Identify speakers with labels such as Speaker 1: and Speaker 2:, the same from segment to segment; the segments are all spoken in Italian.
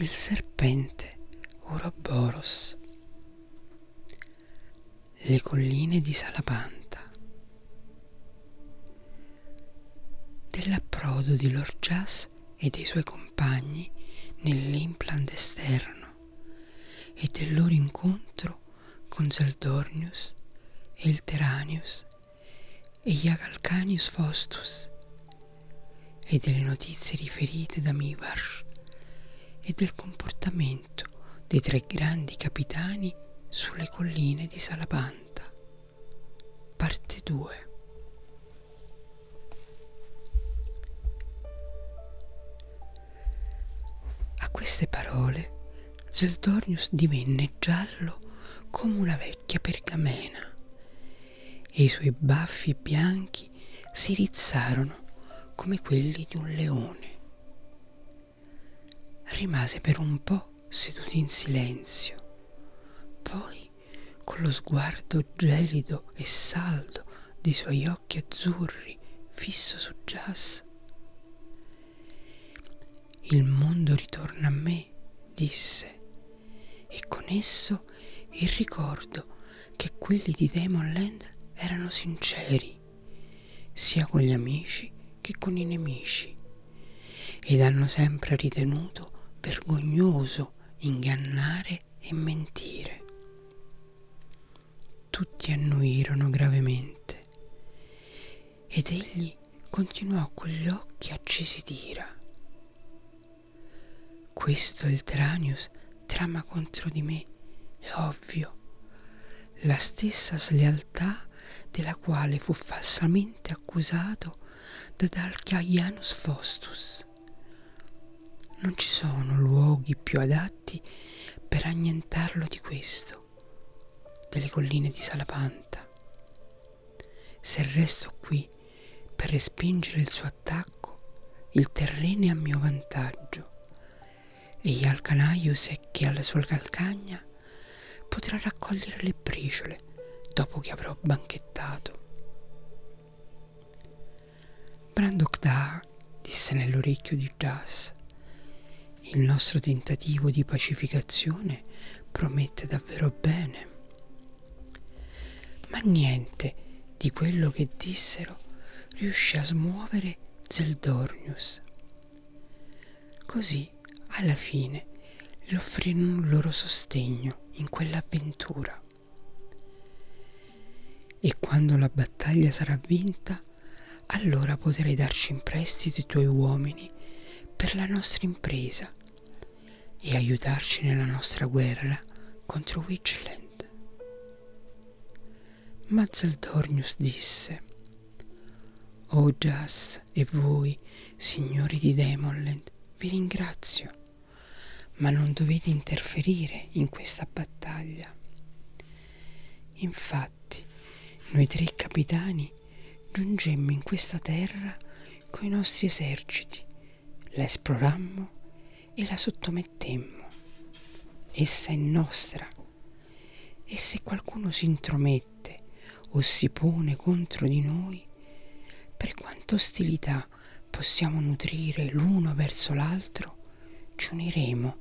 Speaker 1: il serpente Ouroboros, le colline di Salapanta. Dell'approdo di Lord Jas e dei suoi compagni nell'implant esterno e del loro incontro con Zeldornius e il Teranius e gli Agalcanius Faustus e delle notizie riferite da Mivarsh e del comportamento dei tre grandi capitani sulle colline di Salapanta. Parte 2 A queste parole Zeldornius divenne giallo come una vecchia pergamena e i suoi baffi bianchi si rizzarono come quelli di un leone. Rimase per un po' seduto in silenzio, poi con lo sguardo gelido e saldo dei suoi occhi azzurri fisso su Jas. Il mondo ritorna a me, disse, e con esso il ricordo che quelli di Demon Land erano sinceri, sia con gli amici che con i nemici, ed hanno sempre ritenuto vergognoso ingannare e mentire. Tutti annuirono gravemente, ed egli continuò con gli occhi accesi d'ira. Questo il Tranius trama contro di me, è ovvio. La stessa slealtà della quale fu falsamente accusato da Dalchiaianus Faustus. Non ci sono luoghi più adatti per annientarlo di questo, delle colline di Salapanta. Se resto qui per respingere il suo attacco, il terreno è a mio vantaggio e è che alla sua calcagna potrà raccogliere le briciole dopo che avrò banchettato. Brandok Da disse nell'orecchio di Jas. Il nostro tentativo di pacificazione promette davvero bene. Ma niente di quello che dissero riuscì a smuovere Zeldornius. Così, alla fine, gli offrirono il loro sostegno in quell'avventura e quando la battaglia sarà vinta, allora potrai darci in prestito i tuoi uomini per la nostra impresa e aiutarci nella nostra guerra contro Witchland. Ma Zeldornius disse, O Jas e voi, signori di Demonland, vi ringrazio, ma non dovete interferire in questa battaglia. Infatti, noi tre capitani giungemmo in questa terra con i nostri eserciti, la esplorammo e la sottomettemmo. Essa è nostra. E se qualcuno si intromette o si pone contro di noi, per quanta ostilità possiamo nutrire l'uno verso l'altro, ci uniremo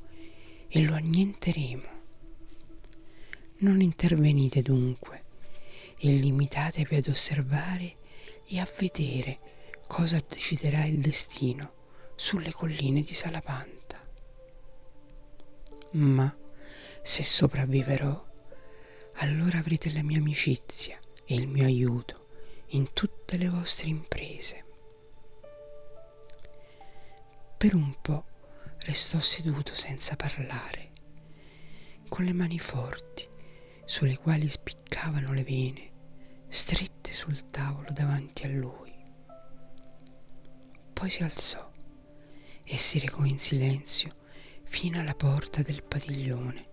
Speaker 1: e lo annienteremo. Non intervenite dunque e limitatevi ad osservare e a vedere cosa deciderà il destino sulle colline di Salapanta. Ma se sopravviverò, allora avrete la mia amicizia e il mio aiuto in tutte le vostre imprese. Per un po' restò seduto senza parlare, con le mani forti sulle quali spiccavano le vene, strette sul tavolo davanti a lui. Poi si alzò e si recò in silenzio fino alla porta del padiglione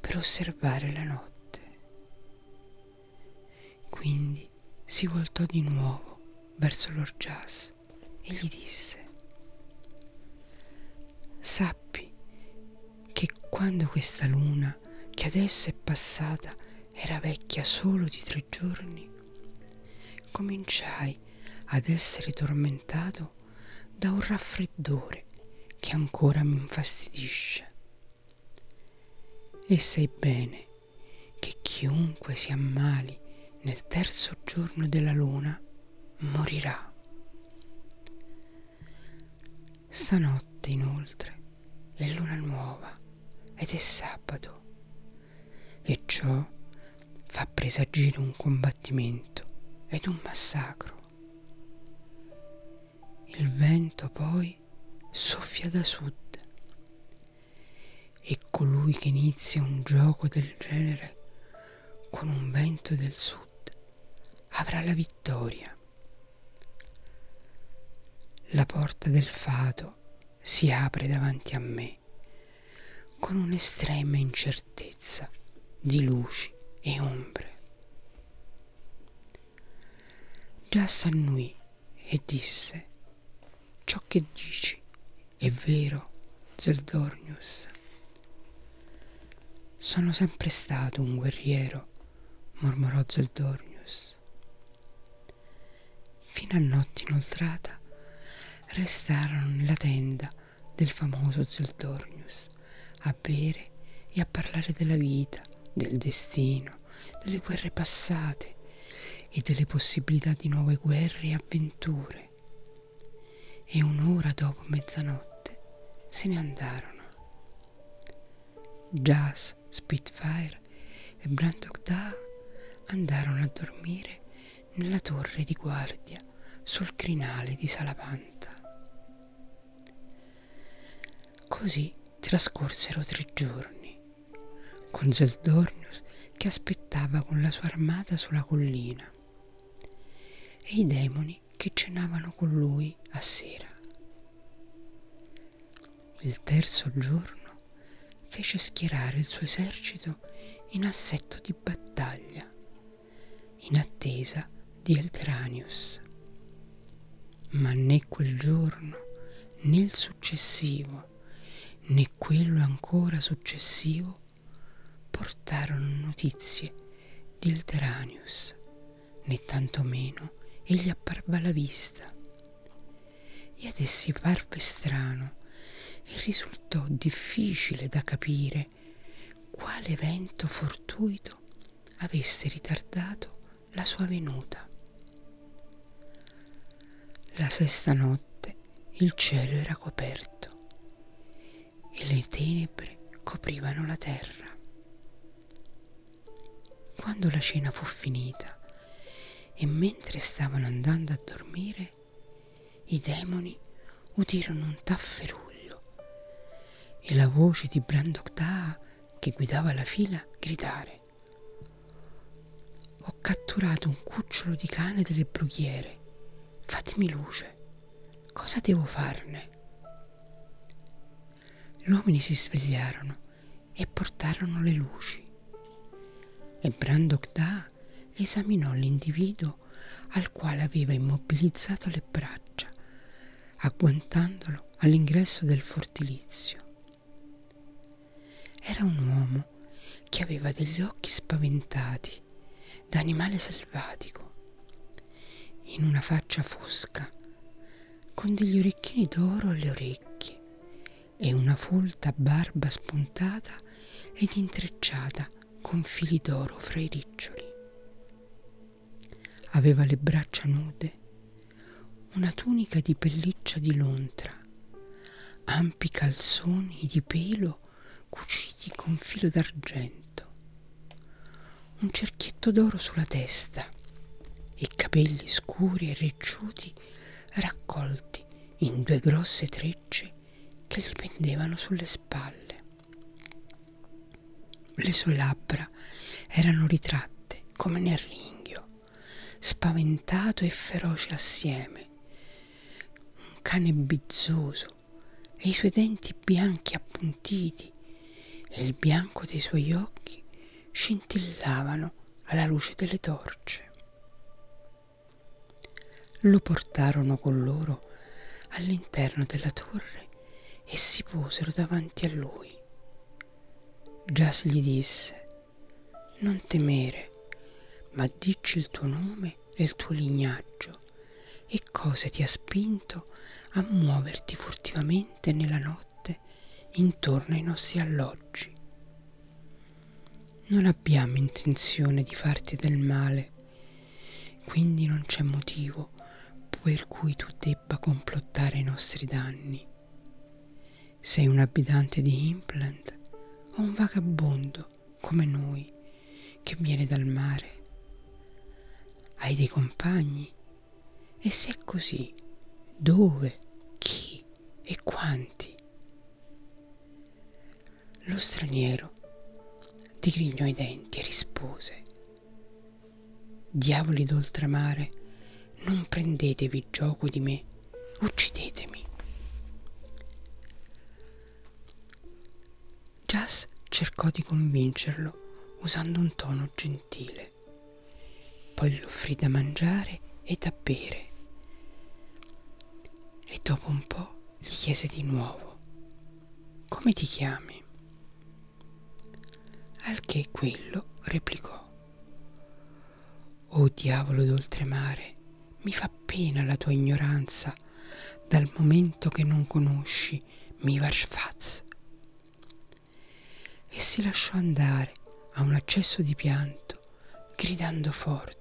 Speaker 1: per osservare la notte. Quindi si voltò di nuovo verso Lord Jas e gli disse Sappi che quando questa luna che adesso è passata, era vecchia solo di tre giorni, cominciai ad essere tormentato da un raffreddore che ancora mi infastidisce. E sai bene che chiunque si ammali nel terzo giorno della luna morirà. Stanotte inoltre è luna nuova ed è sabato e ciò fa presagire un combattimento ed un massacro. Il vento poi soffia da sud e colui che inizia un gioco del genere con un vento del sud avrà la vittoria. La porta del fato si apre davanti a me con un'estrema incertezza di luci e ombre. Già s'annui e disse, ciò che dici è vero, Zeldornius. Sono sempre stato un guerriero, mormorò Zeldornius. Fino a notte inoltrata restarono nella tenda del famoso Zeldornius a bere e a parlare della vita, del destino, delle guerre passate e delle possibilità di nuove guerre e avventure. E un'ora dopo mezzanotte se ne andarono. Jazz, Spitfire e Brantok Da andarono a dormire nella torre di guardia sul crinale di Salavanta. Così trascorsero tre giorni, con Zeldornius che aspettava con la sua armata sulla collina e i demoni che cenavano con lui a sera. Il terzo giorno fece schierare il suo esercito in assetto di battaglia, in attesa di Elteranius. Ma né quel giorno né il successivo né quello ancora successivo portarono notizie di Elteranius, né tantomeno egli apparve alla vista. E ad essi parve strano risultò difficile da capire quale evento fortuito avesse ritardato la sua venuta. La sesta notte il cielo era coperto e le tenebre coprivano la terra. Quando la cena fu finita e mentre stavano andando a dormire, i demoni udirono un tafferuglio e la voce di Brandok che guidava la fila gridare ho catturato un cucciolo di cane delle brughiere fatemi luce cosa devo farne gli uomini si svegliarono e portarono le luci. E Brandok Da esaminò l'individuo al quale aveva immobilizzato le braccia, agguantandolo all'ingresso del fortilizio. Era un uomo che aveva degli occhi spaventati, da animale selvatico, in una faccia fosca, con degli orecchini d'oro alle orecchie e una folta barba spuntata ed intrecciata con fili d'oro fra i riccioli. Aveva le braccia nude, una tunica di pelliccia di lontra, ampi calzoni di pelo cuciti con filo d'argento, un cerchietto d'oro sulla testa e capelli scuri e ricciuti raccolti in due grosse trecce che gli pendevano sulle spalle. Le sue labbra erano ritratte come nel ringhio, spaventato e feroce assieme. Un cane bizzoso e i suoi denti bianchi appuntiti e il bianco dei suoi occhi scintillavano alla luce delle torce. Lo portarono con loro all'interno della torre e si posero davanti a lui. Jas gli disse, non temere, ma dici il tuo nome e il tuo lignaggio, e cosa ti ha spinto a muoverti furtivamente nella notte intorno ai nostri alloggi. Non abbiamo intenzione di farti del male, quindi non c'è motivo per cui tu debba complottare i nostri danni. Sei un abitante di Implant o un vagabondo come noi che viene dal mare? Hai dei compagni? E se è così, dove, chi e quanti? Lo straniero digrignò i denti e rispose Diavoli d'oltremare, non prendetevi gioco di me, uccidetemi. Jas cercò di convincerlo usando un tono gentile. Poi gli offrì da mangiare e da bere. E dopo un po' gli chiese di nuovo: Come ti chiami? Al che quello replicò: Oh diavolo d'oltremare, mi fa pena la tua ignoranza dal momento che non conosci Mivar Schfaz e si lasciò andare a un accesso di pianto, gridando forte.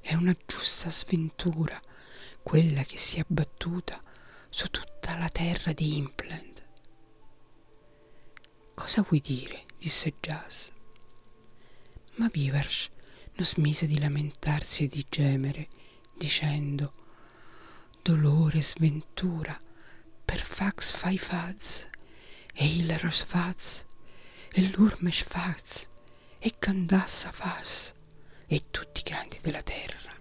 Speaker 1: È una giusta sventura quella che si è abbattuta su tutta la terra di Implant. Cosa vuoi dire? Disse Jas. Ma Vivarsh non smise di lamentarsi e di gemere, dicendo dolore, sventura, per fax fai faz e Hilaros faz, e Lurmesh faz, e Candassa faz, e tutti i grandi della terra.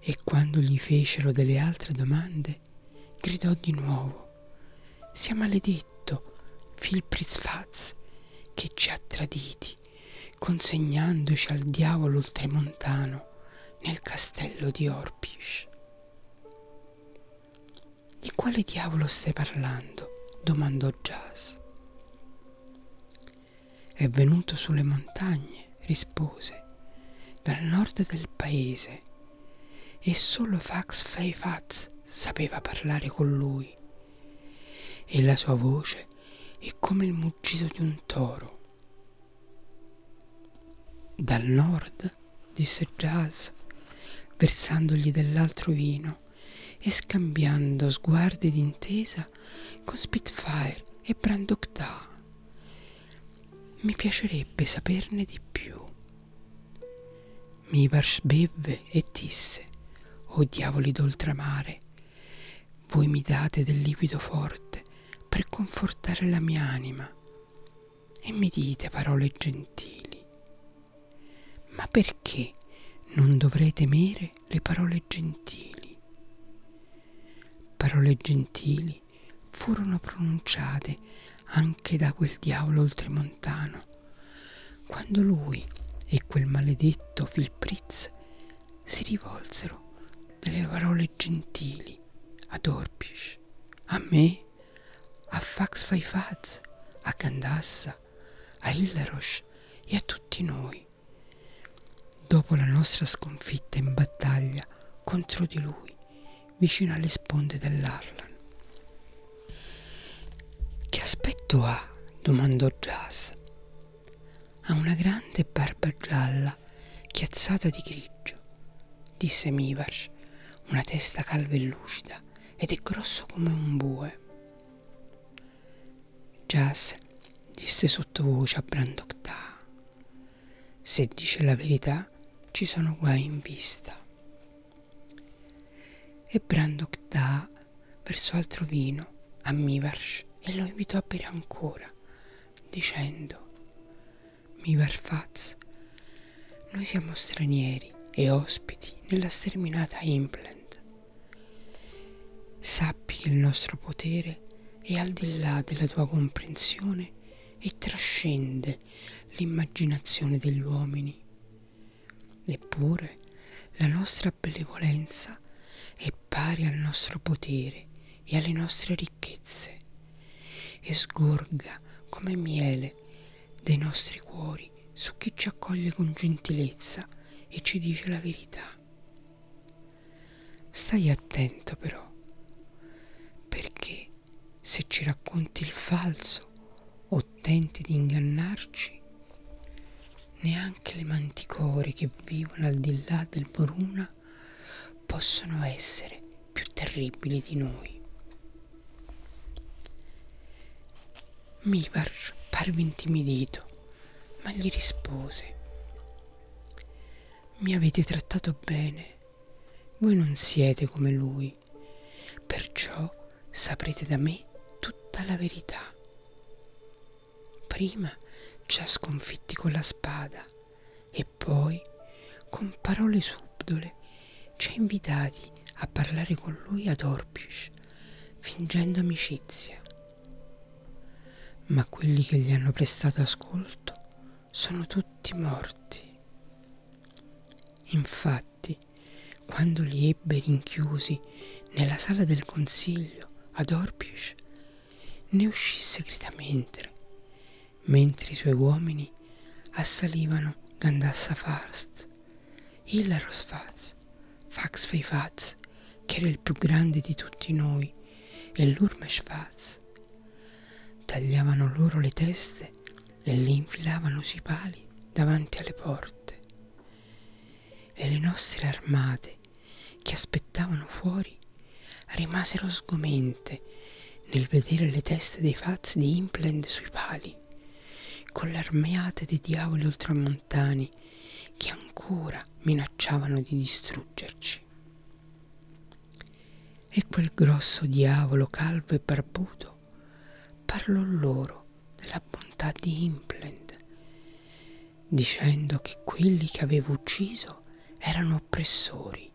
Speaker 1: E quando gli fecero delle altre domande, gridò di nuovo, sia maledetto Filprizfaz che ci ha traditi, consegnandoci al diavolo oltremontano nel castello di Orpish. Di quale diavolo stai parlando? domandò Jas. È venuto sulle montagne, rispose, dal nord del paese, e solo Fax Feifaz sapeva parlare con lui, e la sua voce è come il muggito di un toro. Dal nord, disse Jas, versandogli dell'altro vino, e scambiando sguardi d'intesa con Spitfire e Brandok Mi piacerebbe saperne di più. Mivarsh bevve e disse, o diavoli d'oltramare, voi mi date del liquido forte per confortare la mia anima e mi dite parole gentili. Ma perché non dovrei temere le parole gentili? parole gentili furono pronunciate anche da quel diavolo oltremontano, quando lui e quel maledetto Filpritz si rivolsero delle parole gentili ad Orpish, a me, a Fax Faifaz, a Gandassa, a Illerosh e a tutti noi. Dopo la nostra sconfitta in battaglia contro di lui, vicino alle sponde dell'Arlan. Che aspetto ha? domandò Jas. Ha una grande barba gialla chiazzata di grigio, disse Mivarsh, una testa calva e lucida ed è grosso come un bue. Jas disse sottovoce a Brandocta. Se dice la verità, ci sono guai in vista e Brandok dà verso altro vino a Mivarsh e lo invitò a bere ancora, dicendo Mivarfaz, noi siamo stranieri e ospiti nella sterminata Implant. Sappi che il nostro potere è al di là della tua comprensione e trascende l'immaginazione degli uomini. Eppure la nostra benevolenza è pari al nostro potere e alle nostre ricchezze e sgorga come miele dei nostri cuori su chi ci accoglie con gentilezza e ci dice la verità. Stai attento però, perché se ci racconti il falso o tenti di ingannarci, neanche le manticore che vivono al di là del Boruna possono essere più terribili di noi. Mivarch parve intimidito, ma gli rispose Mi avete trattato bene, voi non siete come lui, perciò saprete da me tutta la verità. Prima ci ha sconfitti con la spada e poi, con parole subdole, ci ha invitati a parlare con lui ad Orpish, fingendo amicizia ma quelli che gli hanno prestato ascolto sono tutti morti. Infatti, quando li ebbe rinchiusi nella sala del consiglio ad Orpius, ne uscì segretamente, mentre i suoi uomini assalivano Gandassa Farst, Ilaros Faz, Fax Feifaz, che era il più grande di tutti noi, e l'Urmesh Faz, tagliavano loro le teste e li infilavano sui pali davanti alle porte. E le nostre armate, che aspettavano fuori, rimasero sgomente nel vedere le teste dei fazzi di Implend sui pali, con le armeate dei diavoli oltramontani che ancora minacciavano di distruggerci. E quel grosso diavolo calvo e barbuto parlò loro della bontà di Implend, dicendo che quelli che aveva ucciso erano oppressori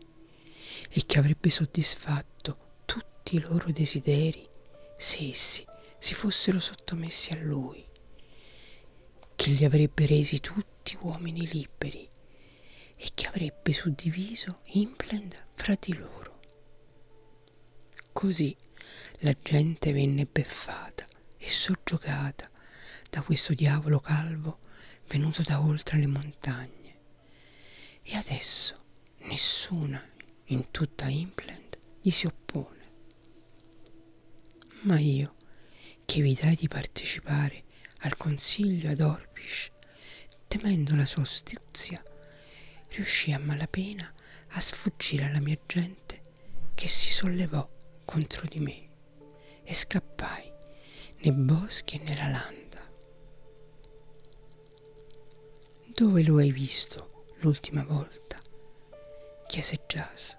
Speaker 1: e che avrebbe soddisfatto tutti i loro desideri se essi si fossero sottomessi a lui, che li avrebbe resi tutti uomini liberi e che avrebbe suddiviso Implend fra di loro. Così la gente venne beffata e soggiogata da questo diavolo calvo venuto da oltre le montagne. E adesso nessuna in tutta Impland gli si oppone. Ma io, che evitai di partecipare al consiglio ad Orpish, temendo la sua astuzia, riuscii a malapena a sfuggire alla mia gente che si sollevò contro di me e scappai nei boschi e nella landa. Dove lo hai visto l'ultima volta? chiese Jas.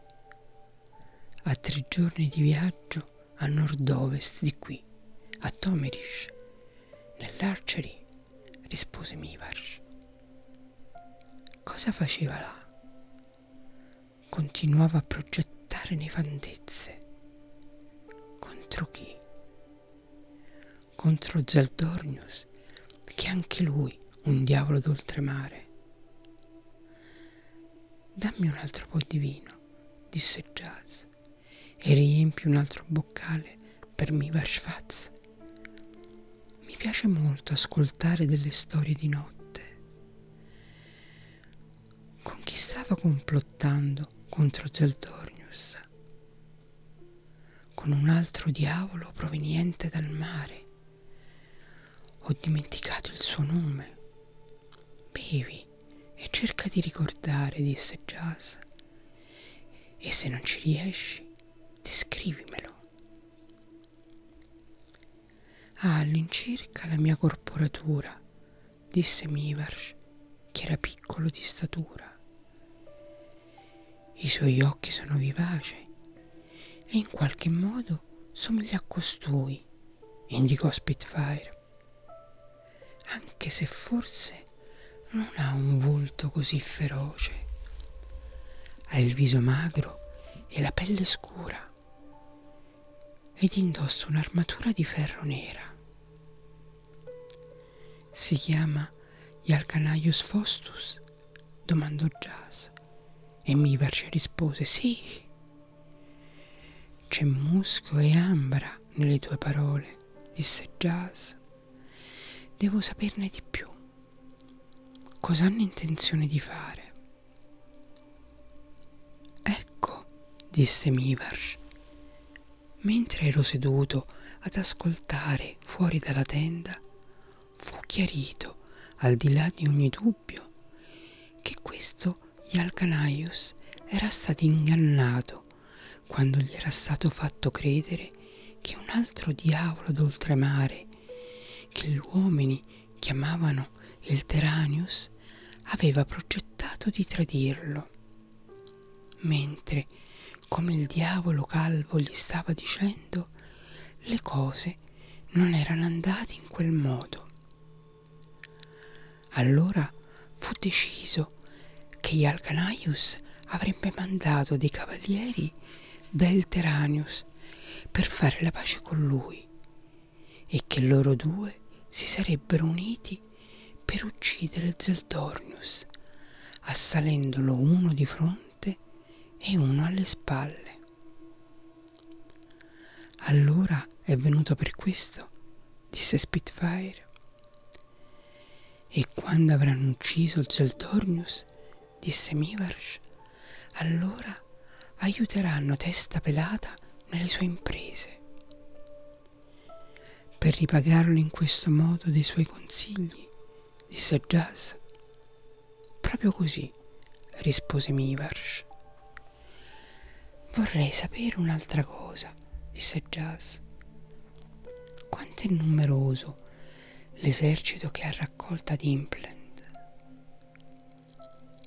Speaker 1: A tre giorni di viaggio a nord-ovest di qui, a Tomerish, nell'Archery, rispose Mivarch. Cosa faceva là? Continuava a progettare nefandezze. Contro chi? contro Zeldornius, che anche lui un diavolo d'oltremare. Dammi un altro po' di vino, disse Jazz, e riempi un altro boccale per Mivar Schwaz. Mi piace molto ascoltare delle storie di notte. Con chi stava complottando contro Zeldornius? Con un altro diavolo proveniente dal mare ho dimenticato il suo nome. Bevi e cerca di ricordare, disse Jazz. E se non ci riesci, descrivimelo. Ha all'incirca la mia corporatura, disse Mivarch, che era piccolo di statura. I suoi occhi sono vivaci e in qualche modo somiglia a costui, indicò Spitfire anche se forse non ha un volto così feroce. Ha il viso magro e la pelle scura ed indossa un'armatura di ferro nera. Si chiama Ialcanaius Faustus? domandò Jazz e Mivarce rispose sì. C'è musco e ambra nelle tue parole, disse Jazz. Devo saperne di più. Cosa hanno intenzione di fare? disse Mivarsh. Mentre ero seduto ad ascoltare fuori dalla tenda, fu chiarito, al di là di ogni dubbio, che questo Yalcanaius era stato ingannato quando gli era stato fatto credere che un altro diavolo d'oltremare, che gli uomini chiamavano il Teranius, aveva progettato di tradirlo. Mentre, come il diavolo calvo gli stava dicendo, le cose non erano andate in quel modo. Allora fu deciso che Ialcanaius avrebbe mandato dei cavalieri da Elteranius per fare la pace con lui e che loro due si sarebbero uniti per uccidere Zeldornius, assalendolo uno di fronte e uno alle spalle. Allora è venuto per questo, disse Spitfire. E quando avranno ucciso Zeldornius, disse Mivarsh, allora aiuteranno Testa Pelata nelle sue imprese. Per ripagarlo in questo modo dei suoi consigli, disse Jazz. Proprio così, rispose Mivarsh. Vorrei sapere un'altra cosa, disse Jazz. Quanto è numeroso l'esercito che ha raccolto ad Implant?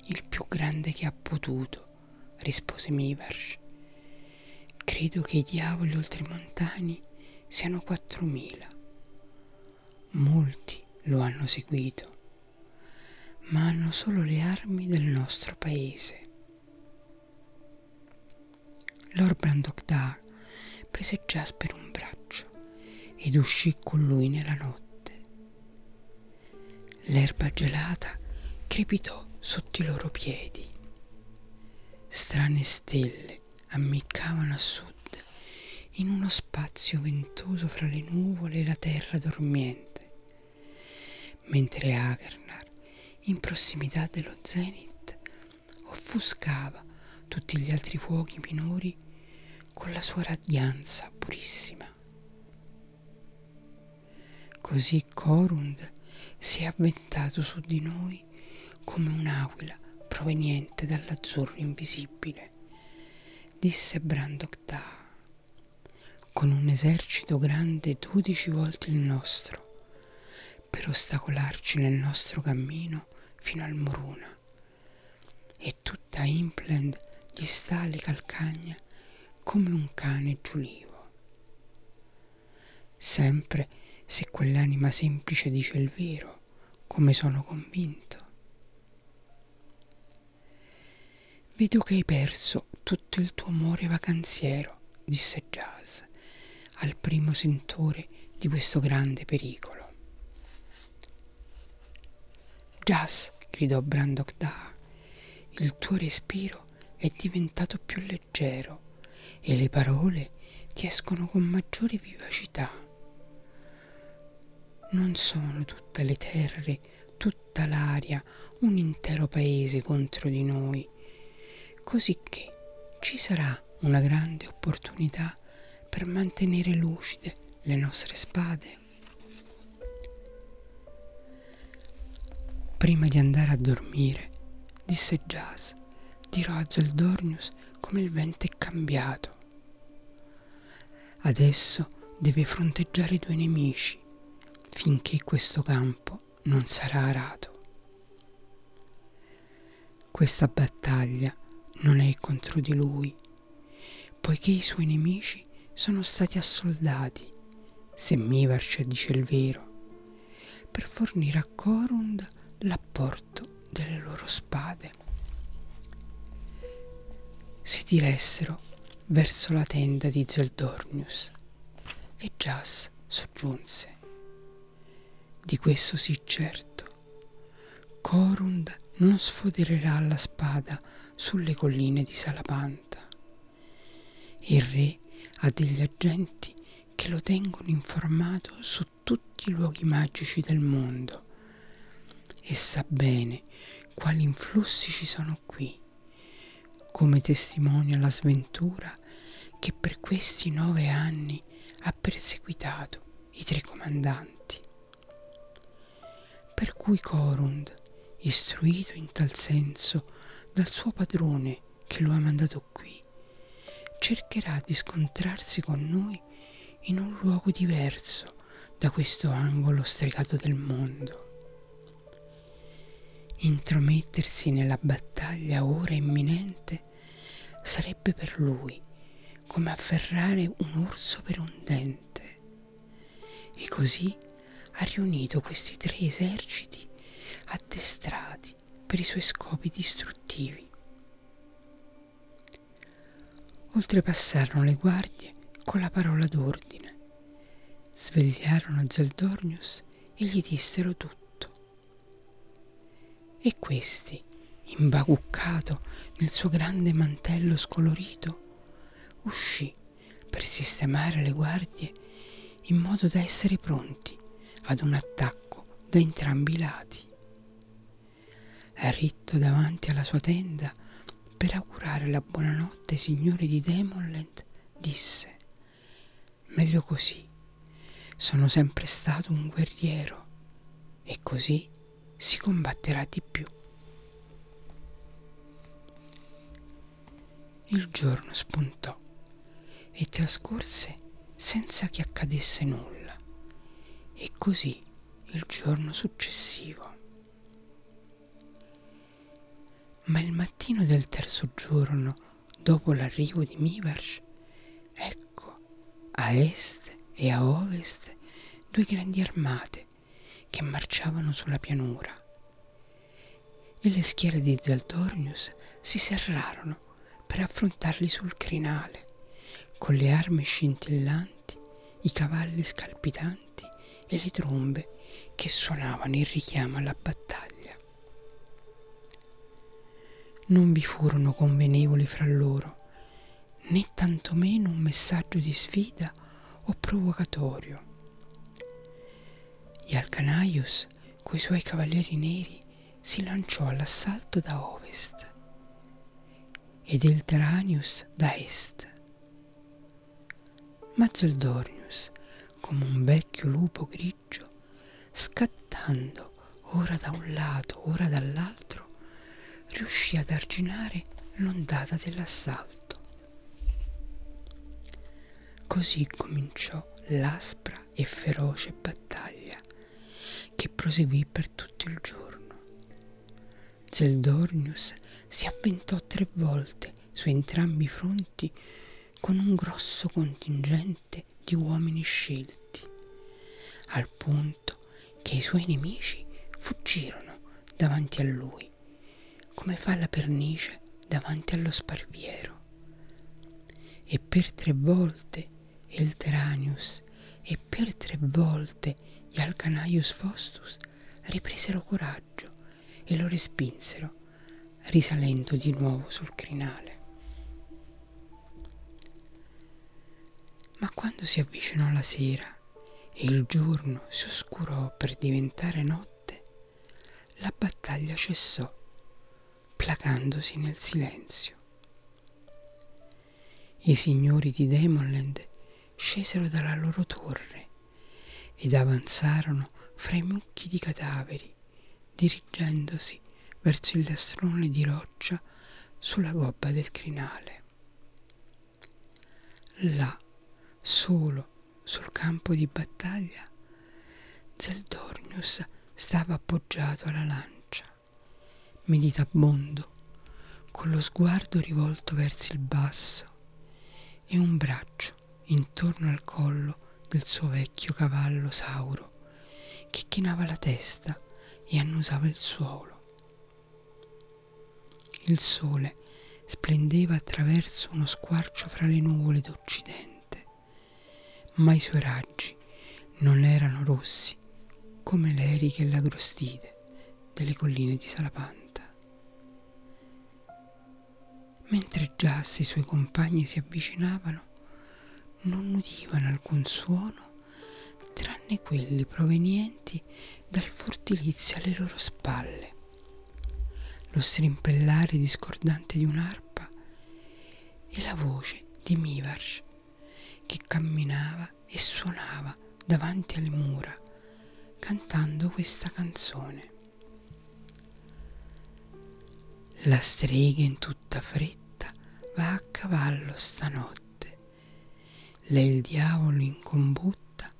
Speaker 1: Il più grande che ha potuto, rispose Mivarsh. Credo che i diavoli oltremontani siano quattromila. Molti lo hanno seguito, ma hanno solo le armi del nostro paese. Lord Brandok prese Jasper un braccio ed uscì con lui nella notte. L'erba gelata crepitò sotto i loro piedi. Strane stelle ammiccavano a sud in uno spazio ventoso fra le nuvole e la terra dormiente, mentre Agernar, in prossimità dello zenith, offuscava tutti gli altri fuochi minori con la sua radianza purissima. Così Corund si è avventato su di noi come un'aquila proveniente dall'azzurro invisibile, disse Brandok Da con un esercito grande dodici volte il nostro, per ostacolarci nel nostro cammino fino al Moruna. E tutta Impland gli sta alle calcagna come un cane giulivo. Sempre se quell'anima semplice dice il vero, come sono convinto. Vedo che hai perso tutto il tuo amore vacanziero, disse Jazz al primo sentore di questo grande pericolo. Jas, gridò Brandok Da, il tuo respiro è diventato più leggero e le parole ti escono con maggiore vivacità. Non sono tutte le terre, tutta l'aria, un intero paese contro di noi, così che ci sarà una grande opportunità per mantenere lucide le nostre spade. Prima di andare a dormire, disse Jazz, dirò a Zeldornius come il vento è cambiato. Adesso deve fronteggiare i due nemici finché questo campo non sarà arato. Questa battaglia non è contro di lui, poiché i suoi nemici sono stati assoldati, se Mivarce dice il vero, per fornire a Corund l'apporto delle loro spade. Si diressero verso la tenda di Zeldornius e Jas soggiunse. Di questo sì certo. Corund non sfodererà la spada sulle colline di Salapanta. Il re ha degli agenti che lo tengono informato su tutti i luoghi magici del mondo e sa bene quali influssi ci sono qui, come testimonia la sventura che per questi nove anni ha perseguitato i tre comandanti. Per cui Corund, istruito in tal senso dal suo padrone che lo ha mandato qui, cercherà di scontrarsi con noi in un luogo diverso da questo angolo stregato del mondo. Intromettersi nella battaglia ora imminente sarebbe per lui come afferrare un orso per un dente. E così ha riunito questi tre eserciti addestrati per i suoi scopi distruttivi. Oltrepassarono le guardie con la parola d'ordine, svegliarono Zeldornius e gli dissero tutto. E questi, imbacuccato nel suo grande mantello scolorito, uscì per sistemare le guardie in modo da essere pronti ad un attacco da entrambi i lati. Ritto davanti alla sua tenda per augurare la buonanotte ai signori di Demonland, disse Meglio così, sono sempre stato un guerriero e così si combatterà di più. Il giorno spuntò e trascorse senza che accadesse nulla, e così il giorno successivo. Ma il mattino del terzo giorno, dopo l'arrivo di Mivarsh, ecco, a est e a ovest, due grandi armate che marciavano sulla pianura. E le schiere di Zaldornius si serrarono per affrontarli sul crinale, con le armi scintillanti, i cavalli scalpitanti e le trombe che suonavano il richiamo alla battaglia. Non vi furono convenevoli fra loro, né tantomeno un messaggio di sfida o provocatorio e Alcanaius, coi suoi cavalieri neri, si lanciò all'assalto da ovest ed Elteranius da est. Ma Zeldornius, come un vecchio lupo grigio, scattando ora da un lato, ora dall'altro, riuscì ad arginare l'ondata dell'assalto. Così cominciò l'aspra e feroce battaglia che proseguì per tutto il giorno. Zeldornius si avventò tre volte su entrambi i fronti con un grosso contingente di uomini scelti, al punto che i suoi nemici fuggirono davanti a lui, come fa la pernice davanti allo sparviero. E per tre volte Elteranius e per tre volte gli Alcanaius Faustus ripresero coraggio e lo respinsero, risalendo di nuovo sul crinale. Ma quando si avvicinò la sera e il giorno si oscurò per diventare notte, la battaglia cessò, placandosi nel silenzio. I signori di Demonland scesero dalla loro torre ed avanzarono fra i mucchi di cadaveri, dirigendosi verso il lastrone di roccia sulla gobba del crinale. Là, solo sul campo di battaglia, Zeldornius stava appoggiato alla lancia, meditabondo, con lo sguardo rivolto verso il basso e un braccio intorno al collo del suo vecchio cavallo Sauro, che chinava la testa e annusava il suolo. Il sole splendeva attraverso uno squarcio fra le nuvole d'Occidente, ma i suoi raggi non erano rossi come le eriche e l'agrostide delle colline di Salapanta. Mentre Gias e i suoi compagni si avvicinavano, non udivano alcun suono tranne quelli provenienti dal fortilizio alle loro spalle. Lo strimpellare discordante di un'arpa e la voce di Mivarch che camminava e suonava davanti alle mura cantando questa canzone. La strega in tutta fretta va a cavallo stanotte, lei il diavolo in combutta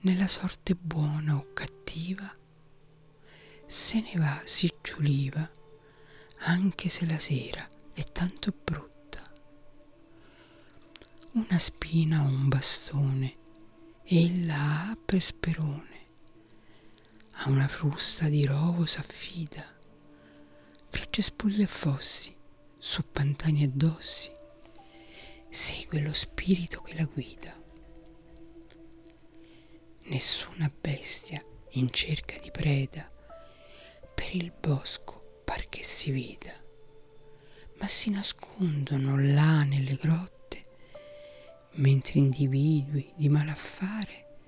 Speaker 1: nella sorte buona o cattiva, se ne va si giuliva anche se la sera è tanto brutta. Una spina o un bastone ella per sperone, a una frusta di rovo s'affida fra cespugli e fossi, su pantani e dossi, segue lo spirito che la guida. Nessuna bestia in cerca di preda. Per il bosco par che si veda, ma si nascondono là nelle grotte, mentre individui di malaffare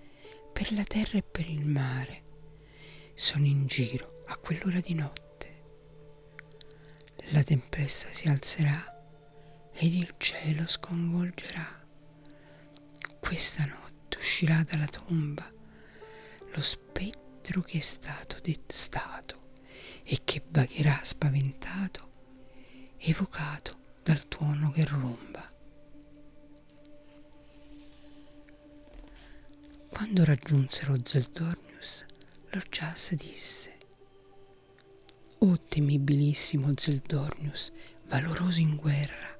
Speaker 1: per la terra e per il mare sono in giro a quell'ora di notte. La tempesta si alzerà ed il cielo sconvolgerà. Questa notte uscirà dalla tomba lo spettro che è stato destato e che vagherà spaventato, evocato dal tuono che romba. Quando raggiunsero Zeldornius, l'Orgias disse o temibilissimo Zeldornius, valoroso in guerra,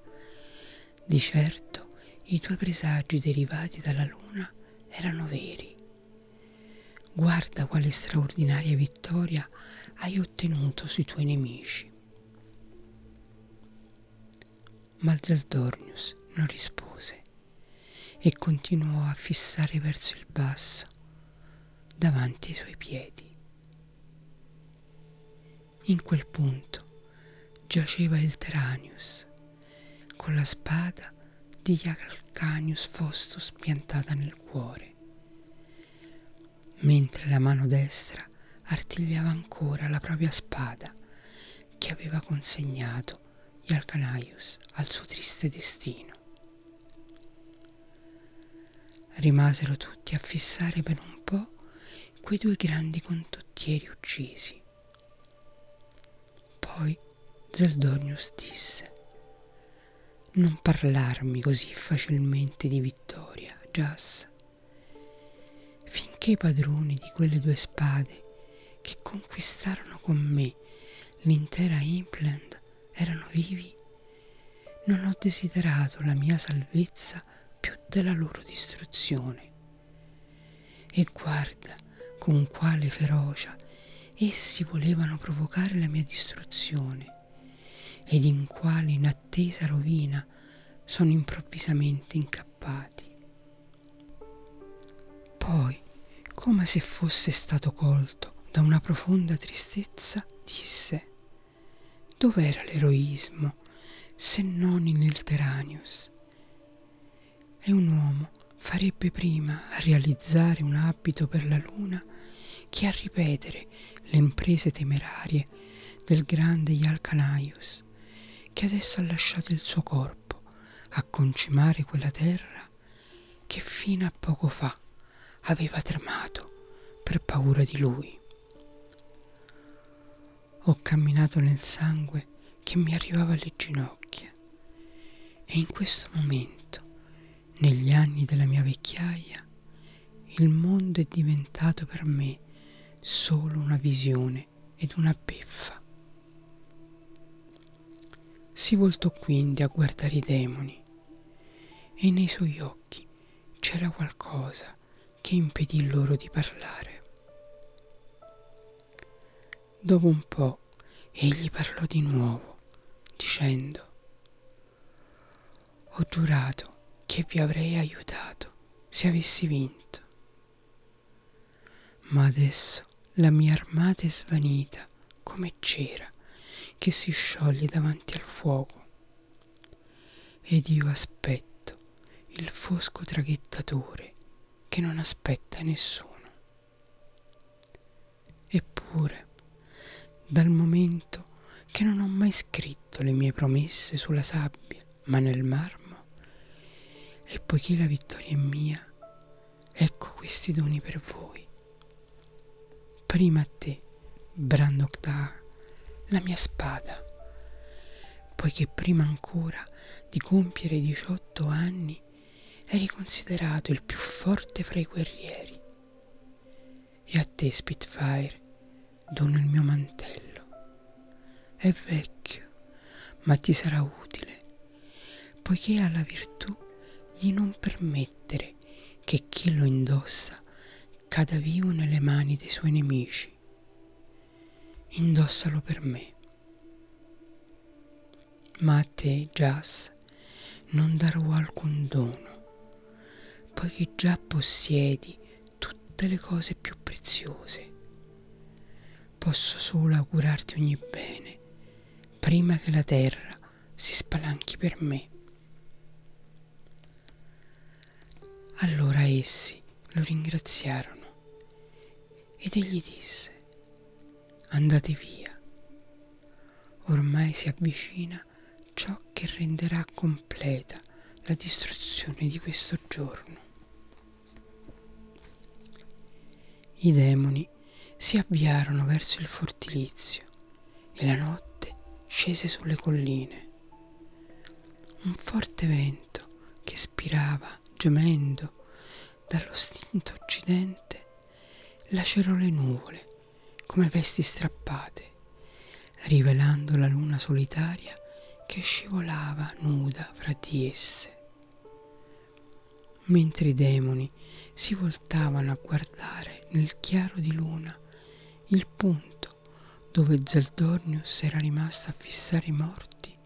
Speaker 1: di certo i tuoi presagi derivati dalla luna erano veri. Guarda quale straordinaria vittoria hai ottenuto sui tuoi nemici. Ma Zeldornius non rispose e continuò a fissare verso il basso davanti ai suoi piedi. In quel punto giaceva il Teranius con la spada di Calcanius Fostus piantata nel cuore, mentre la mano destra artigliava ancora la propria spada che aveva consegnato Ialcanaius al suo triste destino. Rimasero tutti a fissare per un po' quei due grandi condottieri uccisi poi Zeldonius disse Non parlarmi così facilmente di vittoria, Jas. Finché i padroni di quelle due spade che conquistarono con me l'intera Impland erano vivi, non ho desiderato la mia salvezza più della loro distruzione. E guarda con quale ferocia essi volevano provocare la mia distruzione ed in quale inattesa rovina sono improvvisamente incappati. Poi, come se fosse stato colto da una profonda tristezza, disse Dov'era l'eroismo se non in Elteranius? E un uomo farebbe prima a realizzare un abito per la luna che a ripetere le imprese temerarie del grande Ialcanaius, che adesso ha lasciato il suo corpo a concimare quella terra che fino a poco fa aveva tremato per paura di lui. Ho camminato nel sangue che mi arrivava alle ginocchia e in questo momento, negli anni della mia vecchiaia, il mondo è diventato per me solo una visione ed una beffa. Si voltò quindi a guardare i demoni e nei suoi occhi c'era qualcosa che impedì loro di parlare. Dopo un po' egli parlò di nuovo, dicendo, ho giurato che vi avrei aiutato se avessi vinto. Ma adesso la mia armata è svanita come cera che si scioglie davanti al fuoco. Ed io aspetto il fosco traghettatore che non aspetta nessuno. Eppure, dal momento che non ho mai scritto le mie promesse sulla sabbia, ma nel marmo, e poiché la vittoria è mia, ecco questi doni per voi. Prima a te, Brandok la mia spada, poiché prima ancora di compiere 18 anni eri considerato il più forte fra i guerrieri. E a te, Spitfire, dono il mio mantello. È vecchio, ma ti sarà utile, poiché ha la virtù di non permettere che chi lo indossa cada vivo nelle mani dei suoi nemici. Indossalo per me. Ma a te, Jas, non darò alcun dono, poiché già possiedi tutte le cose più preziose. Posso solo augurarti ogni bene prima che la terra si spalanchi per me. Allora essi lo ringraziarono ed egli disse, andate via, ormai si avvicina ciò che renderà completa la distruzione di questo giorno. I demoni si avviarono verso il fortilizio e la notte scese sulle colline. Un forte vento che spirava, gemendo, dallo stinto occidente, lacerò le nuvole come vesti strappate, rivelando la luna solitaria che scivolava nuda fra di esse. Mentre i demoni si voltavano a guardare nel chiaro di luna il punto dove Zeldornius era rimasto a fissare i morti,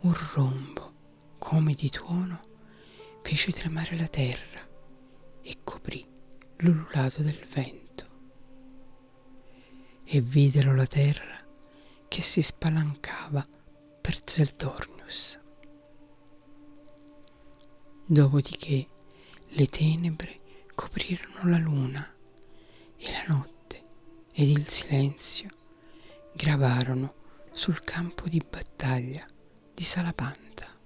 Speaker 1: un rombo come di tuono fece tremare la terra e coprì l'ululato del vento. E videro la terra che si spalancava per Zeldornius. Dopodiché le tenebre coprirono la luna e la notte ed il silenzio gravarono sul campo di battaglia di Salapanta.